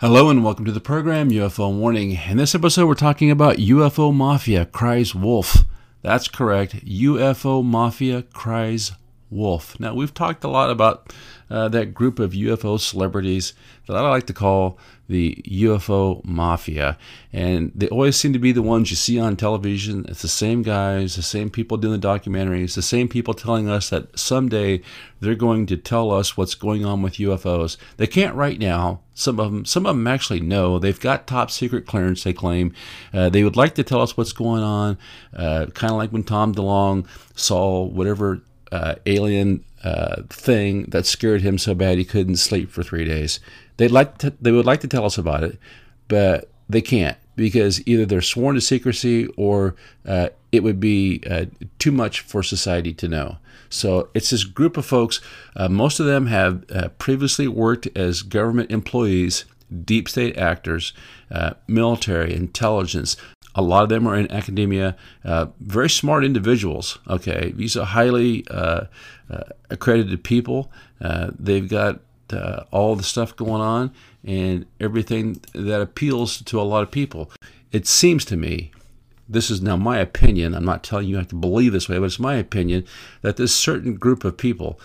Hello and welcome to the program UFO Warning. In this episode, we're talking about UFO Mafia cries wolf. That's correct. UFO Mafia cries wolf. Now, we've talked a lot about uh, that group of UFO celebrities that I like to call the UFO Mafia. And they always seem to be the ones you see on television. It's the same guys, the same people doing the documentaries, the same people telling us that someday they're going to tell us what's going on with UFOs. They can't right now. Some of them, some of them actually know. They've got top secret clearance. They claim uh, they would like to tell us what's going on. Uh, kind of like when Tom DeLonge saw whatever uh, alien uh, thing that scared him so bad he couldn't sleep for three days. They'd like to, they would like to tell us about it, but they can't because either they're sworn to secrecy or uh, it would be uh, too much for society to know. So it's this group of folks. Uh, most of them have uh, previously worked as government employees, deep state actors, uh, military, intelligence, a lot of them are in academia, uh, very smart individuals. Okay, these are highly uh, uh, accredited people. Uh, they've got uh, all the stuff going on and everything that appeals to a lot of people. It seems to me, this is now my opinion. I'm not telling you you have to believe this way, but it's my opinion that this certain group of people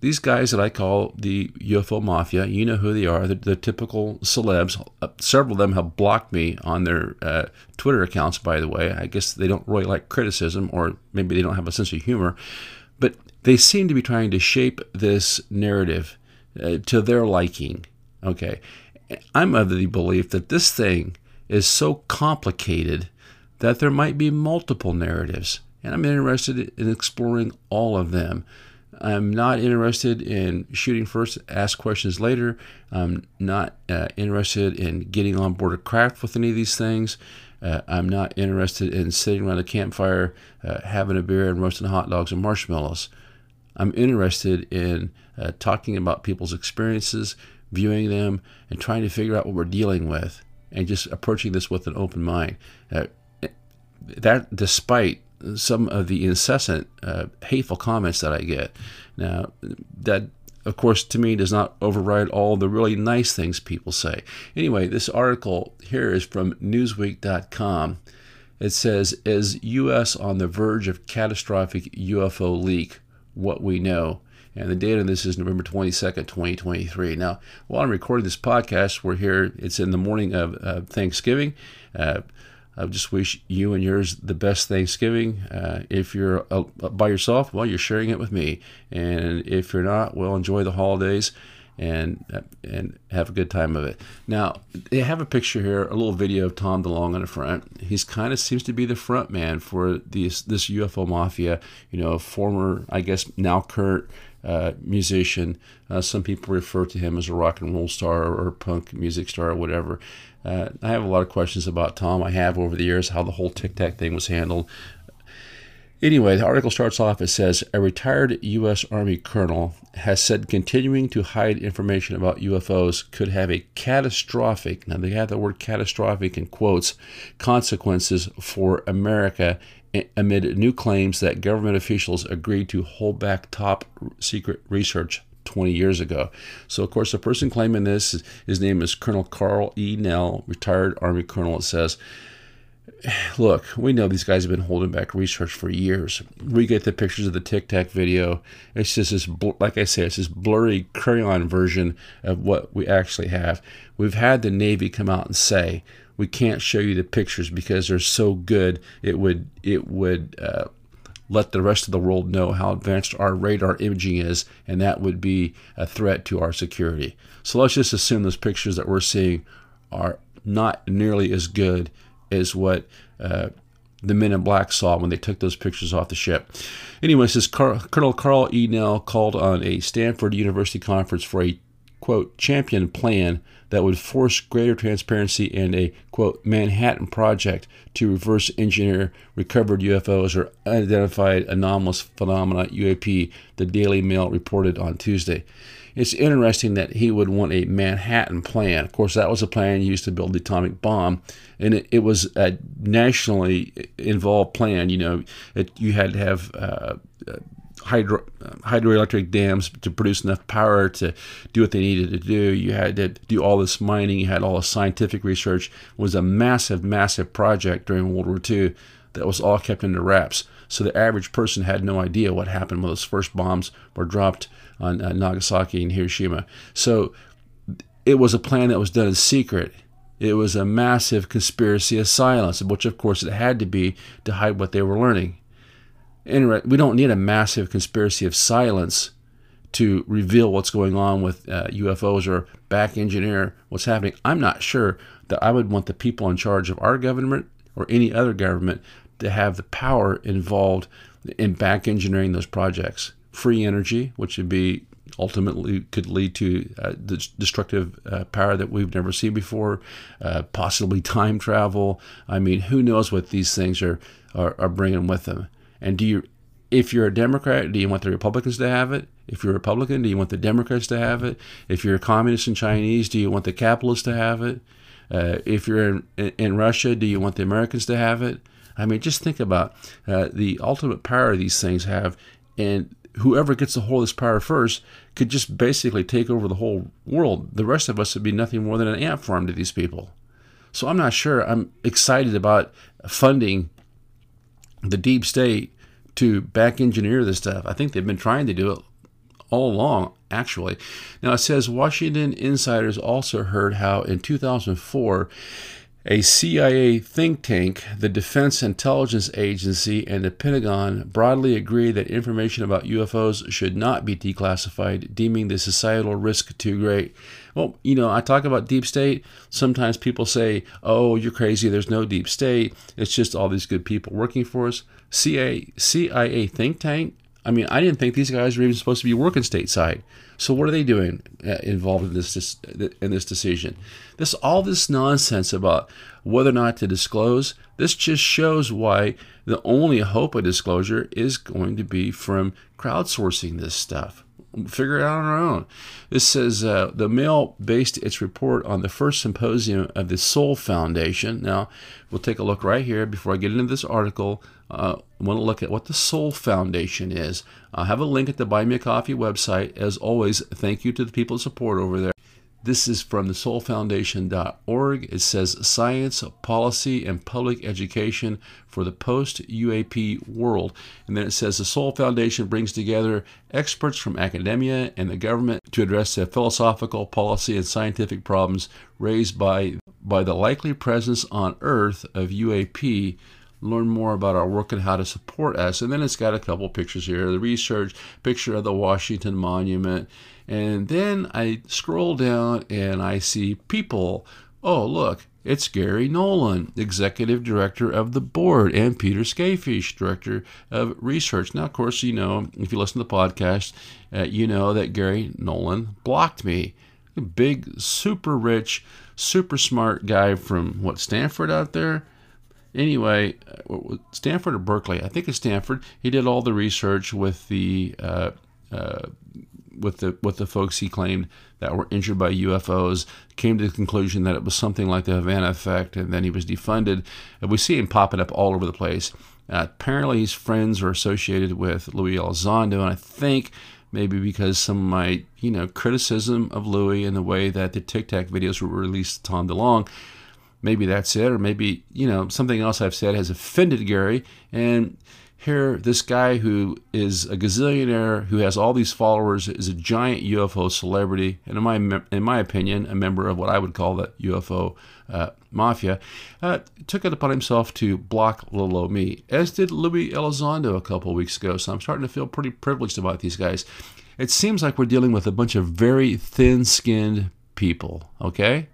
these guys that I call the UFO Mafia, you know who they are. They're the typical celebs. Uh, several of them have blocked me on their uh, Twitter accounts, by the way. I guess they don't really like criticism, or maybe they don't have a sense of humor. But they seem to be trying to shape this narrative uh, to their liking. Okay. I'm of the belief that this thing is so complicated that there might be multiple narratives. And I'm interested in exploring all of them. I'm not interested in shooting first, ask questions later. I'm not uh, interested in getting on board a craft with any of these things. Uh, I'm not interested in sitting around a campfire, uh, having a beer, and roasting hot dogs and marshmallows. I'm interested in uh, talking about people's experiences, viewing them, and trying to figure out what we're dealing with, and just approaching this with an open mind. Uh, that, despite some of the incessant uh, hateful comments that I get. Now, that of course to me does not override all the really nice things people say. Anyway, this article here is from Newsweek.com. It says, "Is U.S. on the verge of catastrophic UFO leak? What we know." And the date on this is November 22nd, 2023. Now, while I'm recording this podcast, we're here, it's in the morning of uh, Thanksgiving. Uh, I just wish you and yours the best Thanksgiving. Uh, if you're uh, by yourself, well, you're sharing it with me. And if you're not, well, enjoy the holidays and uh, and have a good time of it. Now they have a picture here, a little video of Tom DeLonge on the front. He's kind of seems to be the front man for this this UFO mafia. You know, former, I guess now Kurt uh, musician. Uh, some people refer to him as a rock and roll star or punk music star or whatever. Uh, I have a lot of questions about Tom. I have over the years how the whole Tic Tac thing was handled. Anyway, the article starts off. It says a retired U.S. Army colonel has said continuing to hide information about UFOs could have a catastrophic, now they have the word catastrophic in quotes, consequences for America amid new claims that government officials agreed to hold back top secret research 20 years ago. So, of course, the person claiming this, his name is Colonel Karl E. Nell, retired Army colonel. It says, Look, we know these guys have been holding back research for years. We get the pictures of the Tic Tac video. It's just this, like I say, it's this blurry crayon version of what we actually have. We've had the Navy come out and say, we can't show you the pictures because they're so good. It would it would uh, let the rest of the world know how advanced our radar imaging is, and that would be a threat to our security. So let's just assume those pictures that we're seeing are not nearly as good as what uh, the men in black saw when they took those pictures off the ship. Anyway, says Car- Colonel Karl E. Nell called on a Stanford University conference for a quote champion plan that would force greater transparency and a, quote, Manhattan Project to reverse engineer recovered UFOs or unidentified anomalous phenomena, UAP, the Daily Mail reported on Tuesday. It's interesting that he would want a Manhattan plan. Of course, that was a plan used to build the atomic bomb, and it, it was a nationally involved plan. You know, it, you had to have uh, hydro, hydroelectric dams to produce enough power to do what they needed to do. You had to do all this mining. You had all the scientific research. It was a massive, massive project during World War II that was all kept under wraps. So the average person had no idea what happened when those first bombs were dropped on uh, Nagasaki and Hiroshima. So it was a plan that was done in secret. It was a massive conspiracy of silence, which of course it had to be to hide what they were learning. We don't need a massive conspiracy of silence to reveal what's going on with uh, UFOs or back engineer what's happening. I'm not sure that I would want the people in charge of our government or any other government to have the power involved in back engineering those projects. Free energy, which would be ultimately could lead to uh, destructive uh, power that we've never seen before, uh, possibly time travel. I mean, who knows what these things are, are, are bringing with them? And do you, if you're a Democrat, do you want the Republicans to have it? If you're a Republican, do you want the Democrats to have it? If you're a communist and Chinese, do you want the capitalists to have it? Uh, if you're in, in Russia, do you want the Americans to have it? I mean, just think about uh, the ultimate power these things have, and whoever gets a hold of this power first could just basically take over the whole world. The rest of us would be nothing more than an ant farm to these people. So I'm not sure I'm excited about funding the deep state to back engineer this stuff. I think they've been trying to do it all along, actually. Now it says Washington insiders also heard how in 2004 a CIA think tank, the Defense Intelligence Agency, and the Pentagon broadly agree that information about UFOs should not be declassified, deeming the societal risk too great. Well, you know, I talk about deep state. Sometimes people say, oh, you're crazy. There's no deep state. It's just all these good people working for us. CIA, CIA think tank. I mean, I didn't think these guys were even supposed to be working stateside. So what are they doing uh, involved in this in this decision? This all this nonsense about whether or not to disclose. This just shows why the only hope of disclosure is going to be from crowdsourcing this stuff figure it out on our own. This says uh, the Mail based its report on the first symposium of the Sol Foundation. Now, we'll take a look right here before I get into this article. Uh, I want to look at what the Sol Foundation is. I have a link at the Buy Me a Coffee website. As always, thank you to the people that support over there. This is from the solfoundation.org. It says science, policy, and public education for the post UAP world. And then it says the Sol Foundation brings together experts from academia and the government to address the philosophical, policy, and scientific problems raised by, by the likely presence on Earth of UAP learn more about our work and how to support us. And then it's got a couple pictures here the research, picture of the Washington Monument. And then I scroll down and I see people. Oh, look, it's Garry Nolan, Executive Director of the Board, and Peter Skafish, Director of Research. Now, of course, you know, if you listen to the podcast, uh, you know that Garry Nolan blocked me. A big, super rich, super smart guy from what, Stanford out there? anyway, uh, Stanford or Berkeley? I think it's Stanford. He did all the research with the uh, uh, with the with the folks he claimed that were injured by UFOs. Came to the conclusion that it was something like the Havana effect, and then he was defunded. And we see him popping up all over the place. Uh, apparently, his friends are associated with Luis Elizondo, and I think maybe because some of my you know criticism of Luis and the way that the Tic Tac videos were released to Tom DeLonge maybe that's it, or maybe you know something else I've said has offended Gary. And here, this guy who is a gazillionaire, who has all these followers, is a giant UFO celebrity, and in my in my opinion, a member of what I would call the UFO uh, mafia, uh, took it upon himself to block old me, as did Luis Elizondo a couple weeks ago. So I'm starting to feel pretty privileged about these guys. It seems like we're dealing with a bunch of very thin-skinned people. Okay,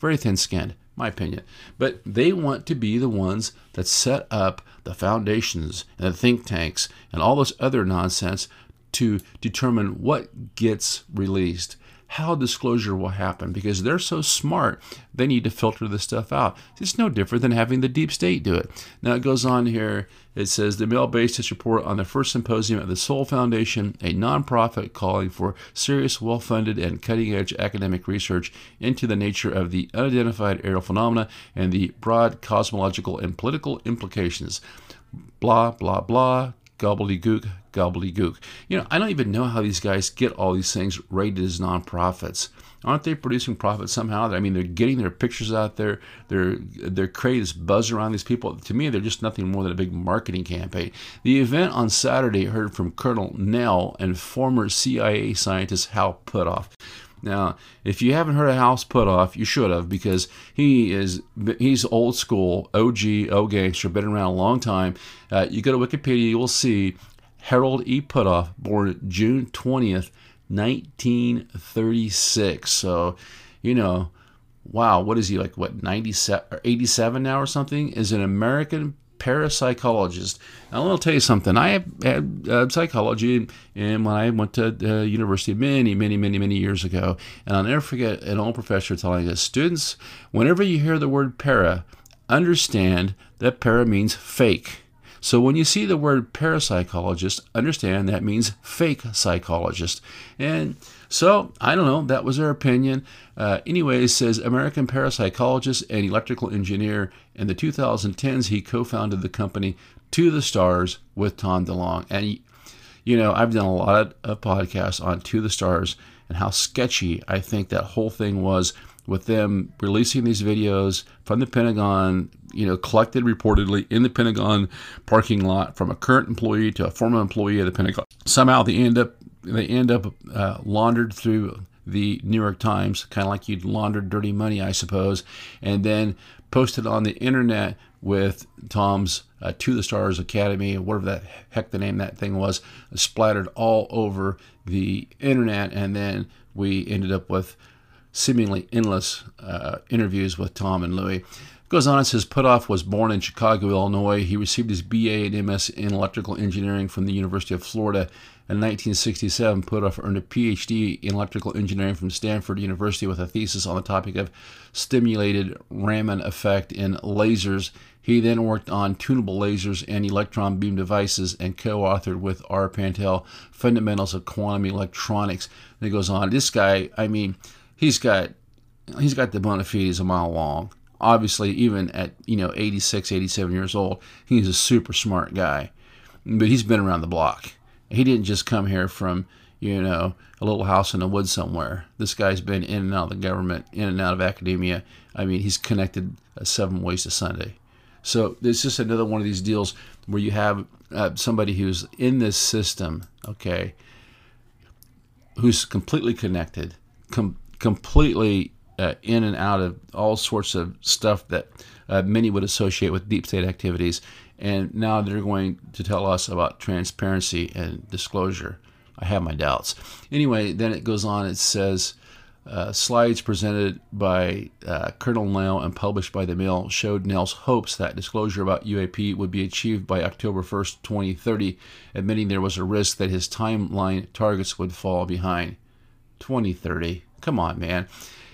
very thin-skinned my opinion. But they want to be the ones that set up the foundations and the think tanks and all this other nonsense to determine what gets released how disclosure will happen because they're so smart, they need to filter this stuff out. It's no different than having the deep state do it. Now it goes on here. It says the Mail based its report on the first symposium of the Sol Foundation, a nonprofit calling for serious, well funded, and cutting edge academic research into the nature of the unidentified aerial phenomena and the broad cosmological and political implications. Blah, blah, blah, gobbledygook, gobbledygook. You know, I don't even know how these guys get all these things rated as nonprofits. Aren't they producing profit somehow? I mean, they're getting their pictures out there. They're they're creating this buzz around these people. To me, they're just nothing more than a big marketing campaign. The event on Saturday heard from Colonel Nell and former CIA scientist Hal Puthoff. Now, if you haven't heard of Hal Puthoff, you should have because he is he's old school, OG, O gangster, been around a long time. Uh, you go to Wikipedia, you will see Harold E. Puthoff, born June 20th, 1936. So, you know, wow, what is he like? What 97 or 87 now or something? Is an American parapsychologist. Now, I'll tell you something. I had uh, psychology, and when I went to uh, university many, many, many, many years ago, and I'll never forget an old professor telling us, students, whenever you hear the word para, understand that para means fake. So when you see the word parapsychologist, understand that means fake psychologist. And so I don't know, that was their opinion. Uh, anyways, says American parapsychologist and electrical engineer. In the 2010s, he co-founded the company To the Stars with Tom DeLonge. And you know, I've done a lot of podcasts on To the Stars and how sketchy I think that whole thing was with them releasing these videos from the Pentagon, you know, collected reportedly in the Pentagon parking lot from a current employee to a former employee of the Pentagon. Somehow they end up they end up uh, laundered through the New York Times, kind of like you'd launder dirty money, I suppose, and then posted on the internet with Tom's uh, To the Stars Academy, whatever that heck the name that thing was, splattered all over the internet, and then we ended up with seemingly endless uh, interviews with Tom and Louie. Goes on and says Puthoff was born in Chicago, Illinois. He received his BA and MS in electrical engineering from the University of Florida. In 1967, Puthoff earned a PhD in electrical engineering from Stanford University with a thesis on the topic of stimulated Raman effect in lasers. He then worked on tunable lasers and electron beam devices and co authored with R. Pantell Fundamentals of Quantum Electronics. And it goes on. This guy, I mean, he's got he's got the bona fides a mile long. Obviously, even at you know 86, 87 years old, he's a super smart guy. But he's been around the block. He didn't just come here from you know a little house in the woods somewhere. This guy's been in and out of the government, in and out of academia. I mean, he's connected uh, seven ways to Sunday. So it's just another one of these deals where you have uh, somebody who's in this system, okay, who's completely connected, com- completely uh, in and out of all sorts of stuff that uh, many would associate with deep state activities. And now they're going to tell us about transparency and disclosure. I have my doubts. Anyway, then it goes on, it says, uh, slides presented by uh, Colonel Nell and published by the Mail showed Nell's hopes that disclosure about UAP would be achieved by October 1st, 2030, admitting there was a risk that his timeline targets would fall behind. 2030. Come on, man.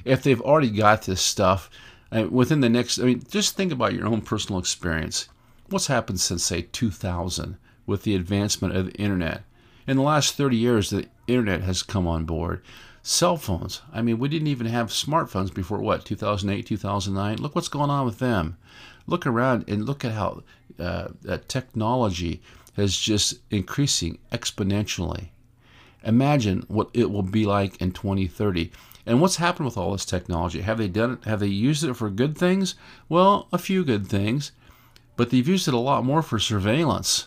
If they've already got this stuff uh, within the next, I mean, just think about your own personal experience. What's happened since, say, 2000 with the advancement of the internet? In the last 30 years, the internet has come on board. Cell phones. I mean, we didn't even have smartphones before what, 2008, 2009? Look what's going on with them. Look around and look at how uh, technology is just increasing exponentially. Imagine what it will be like in 2030. And what's happened with all this technology? Have they done it? Have they used it for good things? Well, a few good things, but they've used it a lot more for surveillance,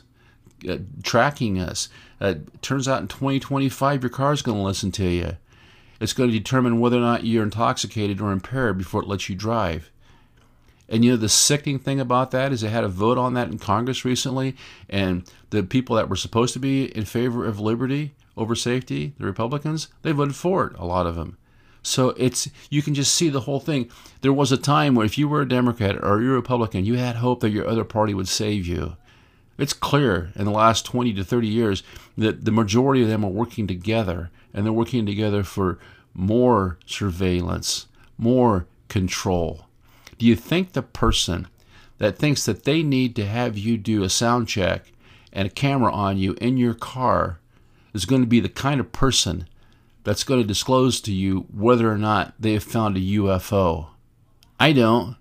uh, tracking us. Uh, turns out in 2025, your car's going to listen to you. It's going to determine whether or not you're intoxicated or impaired before it lets you drive. And you know, the sickening thing about that is they had a vote on that in Congress recently, and the people that were supposed to be in favor of liberty over safety, the Republicans, they voted for it, a lot of them. So it's you can just see the whole thing. There was a time where if you were a Democrat or you're a Republican, you had hope that your other party would save you. It's clear in the last 20 to 30 years that the majority of them are working together and they're working together for more surveillance, more control. Do you think the person that thinks that they need to have you do a sound check and a camera on you in your car is going to be the kind of person that's going to disclose to you whether or not they have found a UFO. I don't.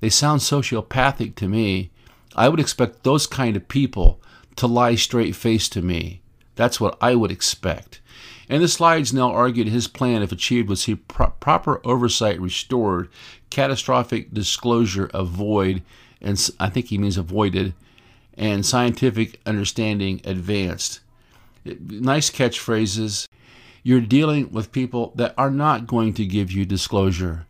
They sound sociopathic to me. I would expect those kind of people to lie straight face to me. That's what I would expect. And the slides now argued his plan, if achieved, would see pro- proper oversight restored, catastrophic disclosure avoid, and I think he means avoided, and scientific understanding advanced. Nice catchphrases. You're dealing with people that are not going to give you disclosure.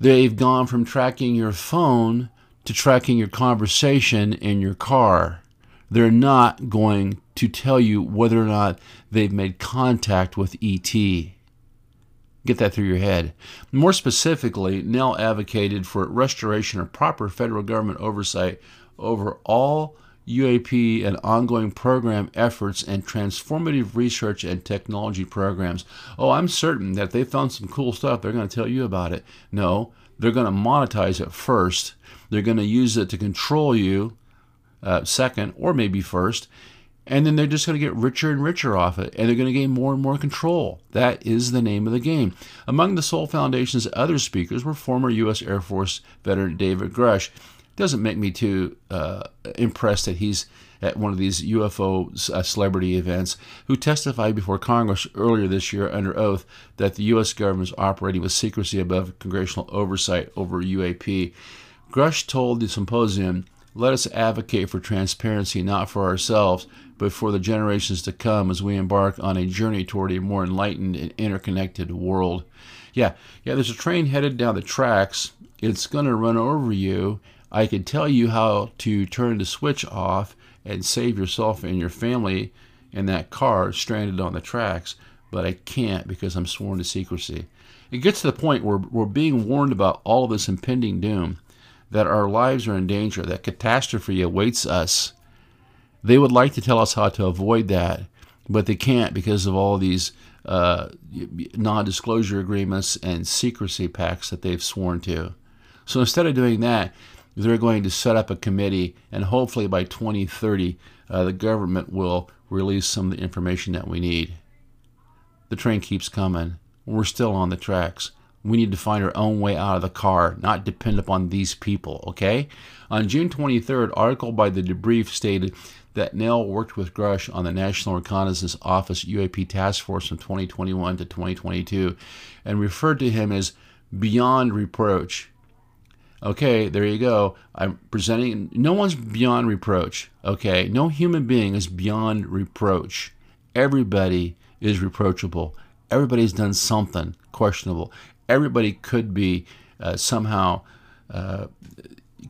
They've gone from tracking your phone to tracking your conversation in your car. They're not going to tell you whether or not they've made contact with ET. Get that through your head. More specifically, Nell advocated for restoration of proper federal government oversight over all UAP and ongoing program efforts and transformative research and technology programs. Oh, I'm certain that they found some cool stuff. They're going to tell you about it. No, they're going to monetize it first. They're going to use it to control you uh, second or maybe first. And then they're just going to get richer and richer off it, and they're going to gain more and more control. That is the name of the game. Among the Sol Foundation's other speakers were former U.S. Air Force veteran David Grusch doesn't make me too uh, impressed that he's at one of these UFO uh, celebrity events, who testified before Congress earlier this year under oath that the U.S. government is operating with secrecy above congressional oversight over UAP. Grusch told the symposium, Let us advocate for transparency not for ourselves, but for the generations to come as we embark on a journey toward a more enlightened and interconnected world. Yeah, yeah, there's a train headed down the tracks. It's going to run over you I can tell you how to turn the switch off and save yourself and your family in that car stranded on the tracks, but I can't because I'm sworn to secrecy. It gets to the point where we're being warned about all this impending doom, that our lives are in danger, that catastrophe awaits us. They would like to tell us how to avoid that, but they can't because of all these uh, non disclosure agreements and secrecy pacts that they've sworn to. So instead of doing that, they're going to set up a committee, and hopefully by 2030, uh, the government will release some of the information that we need. The train keeps coming. We're still on the tracks. We need to find our own way out of the car, not depend upon these people, okay? On June 23rd, article by the Debrief stated that Nell worked with Grusch on the National Reconnaissance Office UAP Task Force from 2021 to 2022 and referred to him as beyond reproach Okay, there you go. I'm presenting, no one's beyond reproach. Okay, no human being is beyond reproach. Everybody is reproachable. Everybody's done something questionable. Everybody could be uh, somehow uh,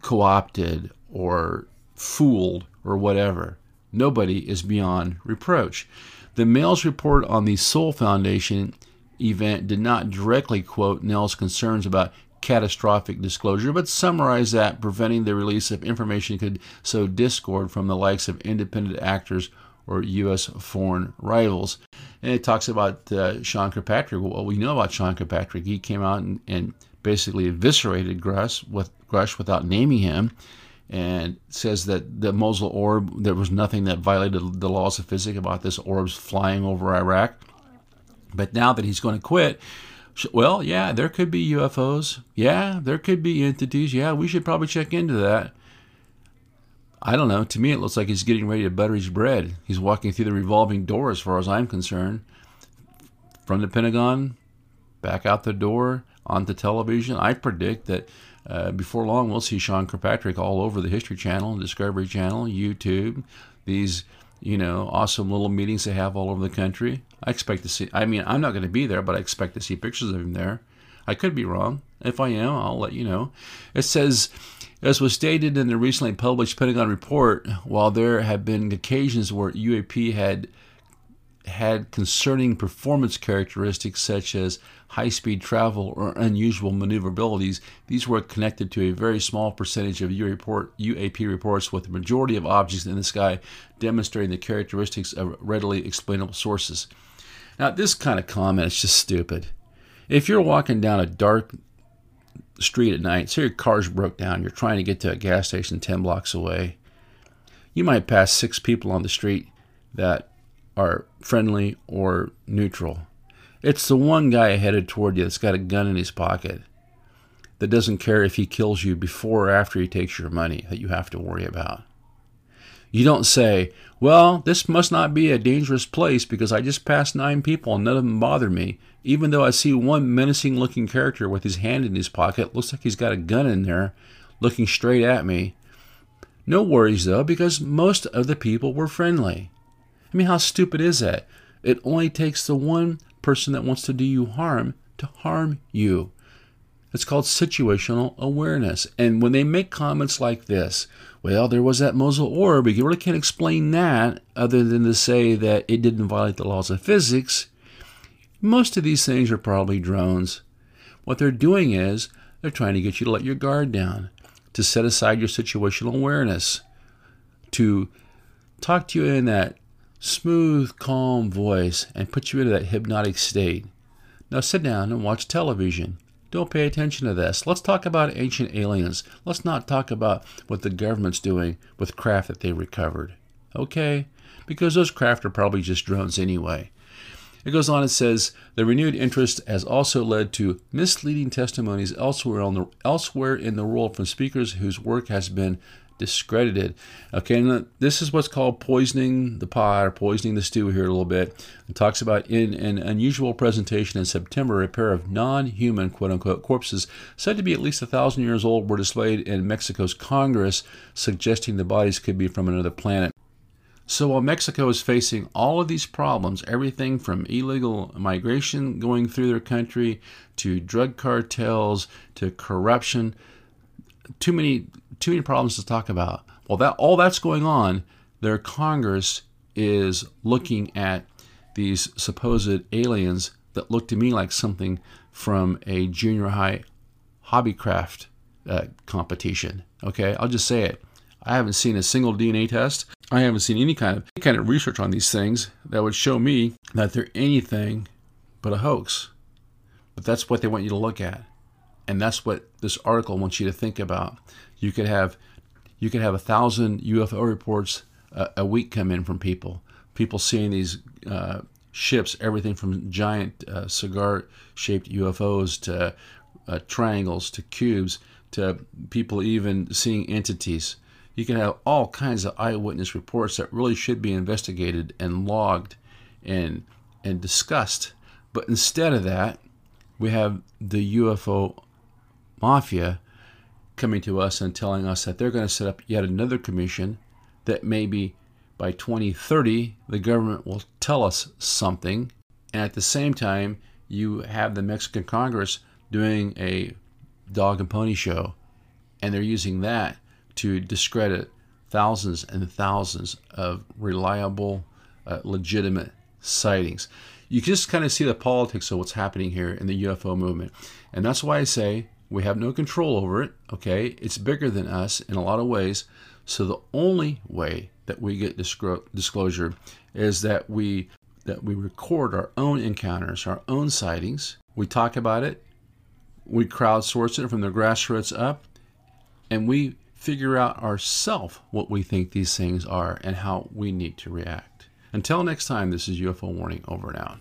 co opted or fooled or whatever. Nobody is beyond reproach. The Mail's report on the Sol Foundation event did not directly quote Nell's concerns about catastrophic disclosure, but summarize that preventing the release of information could sow discord from the likes of independent actors or U.S. foreign rivals. And it talks about uh, Sean Kirkpatrick. Well, we know about Sean Kirkpatrick. He came out and, and basically eviscerated Grusch, with, Grusch without naming him and says that the Mosul orb, there was nothing that violated the laws of physics about this orbs flying over Iraq. But now that he's going to quit, well, yeah, there could be UFOs. Yeah, there could be entities. Yeah, we should probably check into that. I don't know. To me, it looks like he's getting ready to butter his bread. He's walking through the revolving door, as far as I'm concerned. From the Pentagon, back out the door, onto television. I predict that uh, before long, we'll see Sean Kirkpatrick all over the History Channel, Discovery Channel, YouTube, these you know, awesome little meetings they have all over the country. I expect to see, I mean, I'm not going to be there, but I expect to see pictures of him there. I could be wrong. If I am, I'll let you know. It says, as was stated in the recently published Pentagon report, while there have been occasions where UAP had had concerning performance characteristics such as high speed travel or unusual maneuverabilities, these were connected to a very small percentage of UAP reports, with the majority of objects in the sky demonstrating the characteristics of readily explainable sources. Now, this kind of comment is just stupid. If you're walking down a dark street at night, say your car's broke down, you're trying to get to a gas station 10 blocks away, you might pass six people on the street that are friendly or neutral. It's the one guy headed toward you that's got a gun in his pocket that doesn't care if he kills you before or after he takes your money that you have to worry about. You don't say, well, this must not be a dangerous place because I just passed nine people and none of them bother me. Even though I see one menacing looking character with his hand in his pocket, looks like he's got a gun in there, looking straight at me. No worries though, because most of the people were friendly. I mean, how stupid is that? It only takes the one person that wants to do you harm to harm you. It's called situational awareness. And when they make comments like this, well, there was that Mosul orb, but you really can't explain that other than to say that it didn't violate the laws of physics. Most of these things are probably drones. What they're doing is they're trying to get you to let your guard down, to set aside your situational awareness, to talk to you in that smooth, calm voice and put you into that hypnotic state. Now sit down and watch television. Don't pay attention to this. Let's talk about ancient aliens. Let's not talk about what the government's doing with craft that they recovered. Okay? Because those craft are probably just drones anyway. It goes on and says the renewed interest has also led to misleading testimonies elsewhere, the, elsewhere in the world from speakers whose work has been discredited. Okay, and this is what's called poisoning the pot or poisoning the stew here a little bit. It talks about in an unusual presentation in September, a pair of non human, quote unquote, corpses said to be at least a thousand years old were displayed in Mexico's Congress, suggesting the bodies could be from another planet. So while Mexico is facing all of these problems, everything from illegal migration going through their country to drug cartels to corruption, too many too many problems to talk about. Well, that all that's going on, their Congress is looking at these supposed aliens that look to me like something from a junior high hobbycraft uh, competition. Okay, I'll just say it. I haven't seen a single DNA test. I haven't seen any kind of any kind of research on these things that would show me that they're anything but a hoax. But that's what they want you to look at. And that's what this article wants you to think about. You could have you could have a thousand UFO reports a, a week come in from people. People seeing these uh, ships, everything from giant uh, cigar-shaped UFOs to uh, triangles to cubes to people even seeing entities. You can have all kinds of eyewitness reports that really should be investigated and logged and and discussed. But instead of that, we have the UFO mafia coming to us and telling us that they're going to set up yet another commission that maybe by 2030 the government will tell us something. And at the same time, you have the Mexican Congress doing a dog and pony show, and they're using that to discredit thousands and thousands of reliable, uh, legitimate sightings. You just kind of see the politics of what's happening here in the UFO movement. And that's why I say we have no control over it, okay? It's bigger than us in a lot of ways. So the only way that we get disclosure is that we that we record our own encounters, our own sightings. We talk about it. We crowdsource it from the grassroots up, and we figure out ourselves what we think these things are and how we need to react. Until next time, this is UFO Warning over and out.